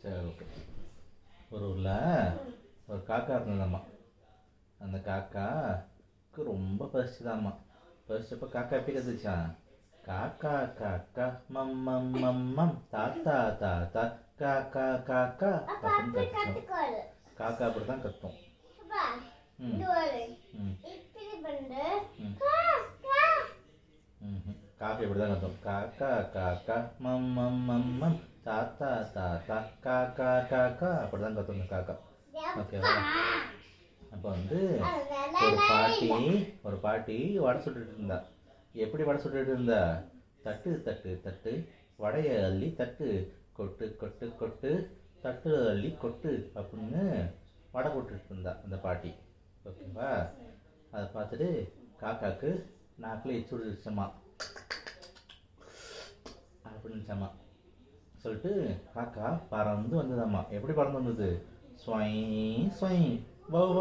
சரி ஓகே ஒரு ஊரில் ஒரு காக்கா இருந்ததாம்மா. அந்த காக்காக்கு ரொம்ப பசிச்சுதாம்மா. பசிச்சப்போ காக்கா எப்படி கத்துச்சான் காக்கா காக்கா மம் மம் மம் மம். தாத்தா தாத்தா காக்கா காக்கா. அப்ப அப்படின்னு அப்படி கத்துச்சோம் காக்கா அப்படி தான் கத்தும். காக்கா இப்படி தான் கத்தும். காக்கா காக்கா மம் மம் மம் மம். தாத்தா தாத்தா காக்கா காக்கா. அப்படி தான் கத்தும் காக்கா ஓகேவா அப்போ வந்து ஒரு பாட்டி ஒரு பாட்டி வடை சுட்டுட்டு இருந்தா. எப்படி வடை சுட்டுட்டு இருந்தா? தட்டு தட்டு தட்டு. வடையை அள்ளி தட்டு. கொட்டு கொட்டு கொட்டு. தட்டு அள்ளி கொட்டு அப்படின்னு வடை போட்டுட்டு இருந்தா அந்த பாட்டி. ஓகேவா அதை பார்த்துட்டு காக்காக்கு நாக்கில் எச்சு விடுச்சம்மா அப்படின்னுச்சம்மா சொல்லிட்டு காக்கா பறந்து வந்ததாம்மா. எப்படி பறந்து வந்தது? ஸ்வை ஸ்வை பவ்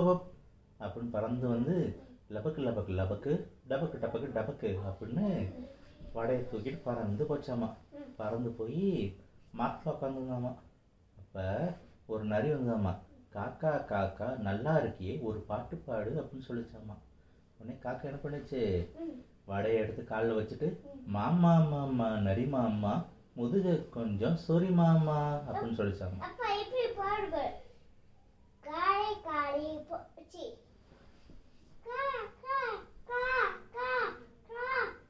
பவ் அப்படின்னு பறந்து வந்து லபக்கு லபக்கு லபக்கு டபக்கு டபக்கு டபக்கு அப்படின்னு வடையை தூக்கிட்டு பறந்து போச்சாமா பறந்து போய் மரத்தில் உட்காந்துருந்தாமா அப்போ ஒரு நரி வந்தாமா காக்கா காக்கா நல்லா இருக்கியே ஒரு பாட்டு பாடு அப்படின்னு சொல்லிச்சாமா உடனே காக்கா என்ன பண்ணுச்சு? வடையை எடுத்து காலில் வச்சுட்டு மாமா மாமா நரி மாமா முதுக கொஞ்சம் சொரி மாமா அப்படின்னு சொல்லிச்சாமா அப்பா இப்படி பாடுங்க காளை காளி போச்சி கா கா கா கா கா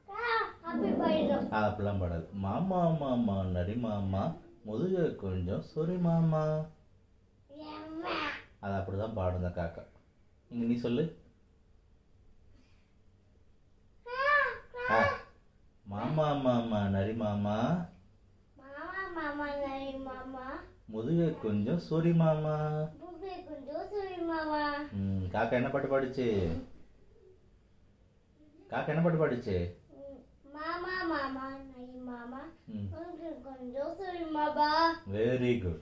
கா அப்படி பாடிடும் அப்படிலாம் பாடாது. மாமா மாமா நரி மாமா முதுக கொஞ்சம் சொரி மாமா. அது அப்படிதான் இந்த காக்கா. இங்க நீ சொல்லு. மாமா மாமா நரி மாமா. மாமா மாமா நரி மாமா. முதுக கொஞ்சம் சொரி மாமா. கொஞ்சம் சொல்லி மாமா. ம், காக்கா என்ன பாட்டு பாடுச்சு? காக்கா என்ன பாட்டு பாடுச்சு? ம், மாமா மாமா நரி மாமா. ம். புகை கொஞ்சம் சொல்லி மாமா. Very good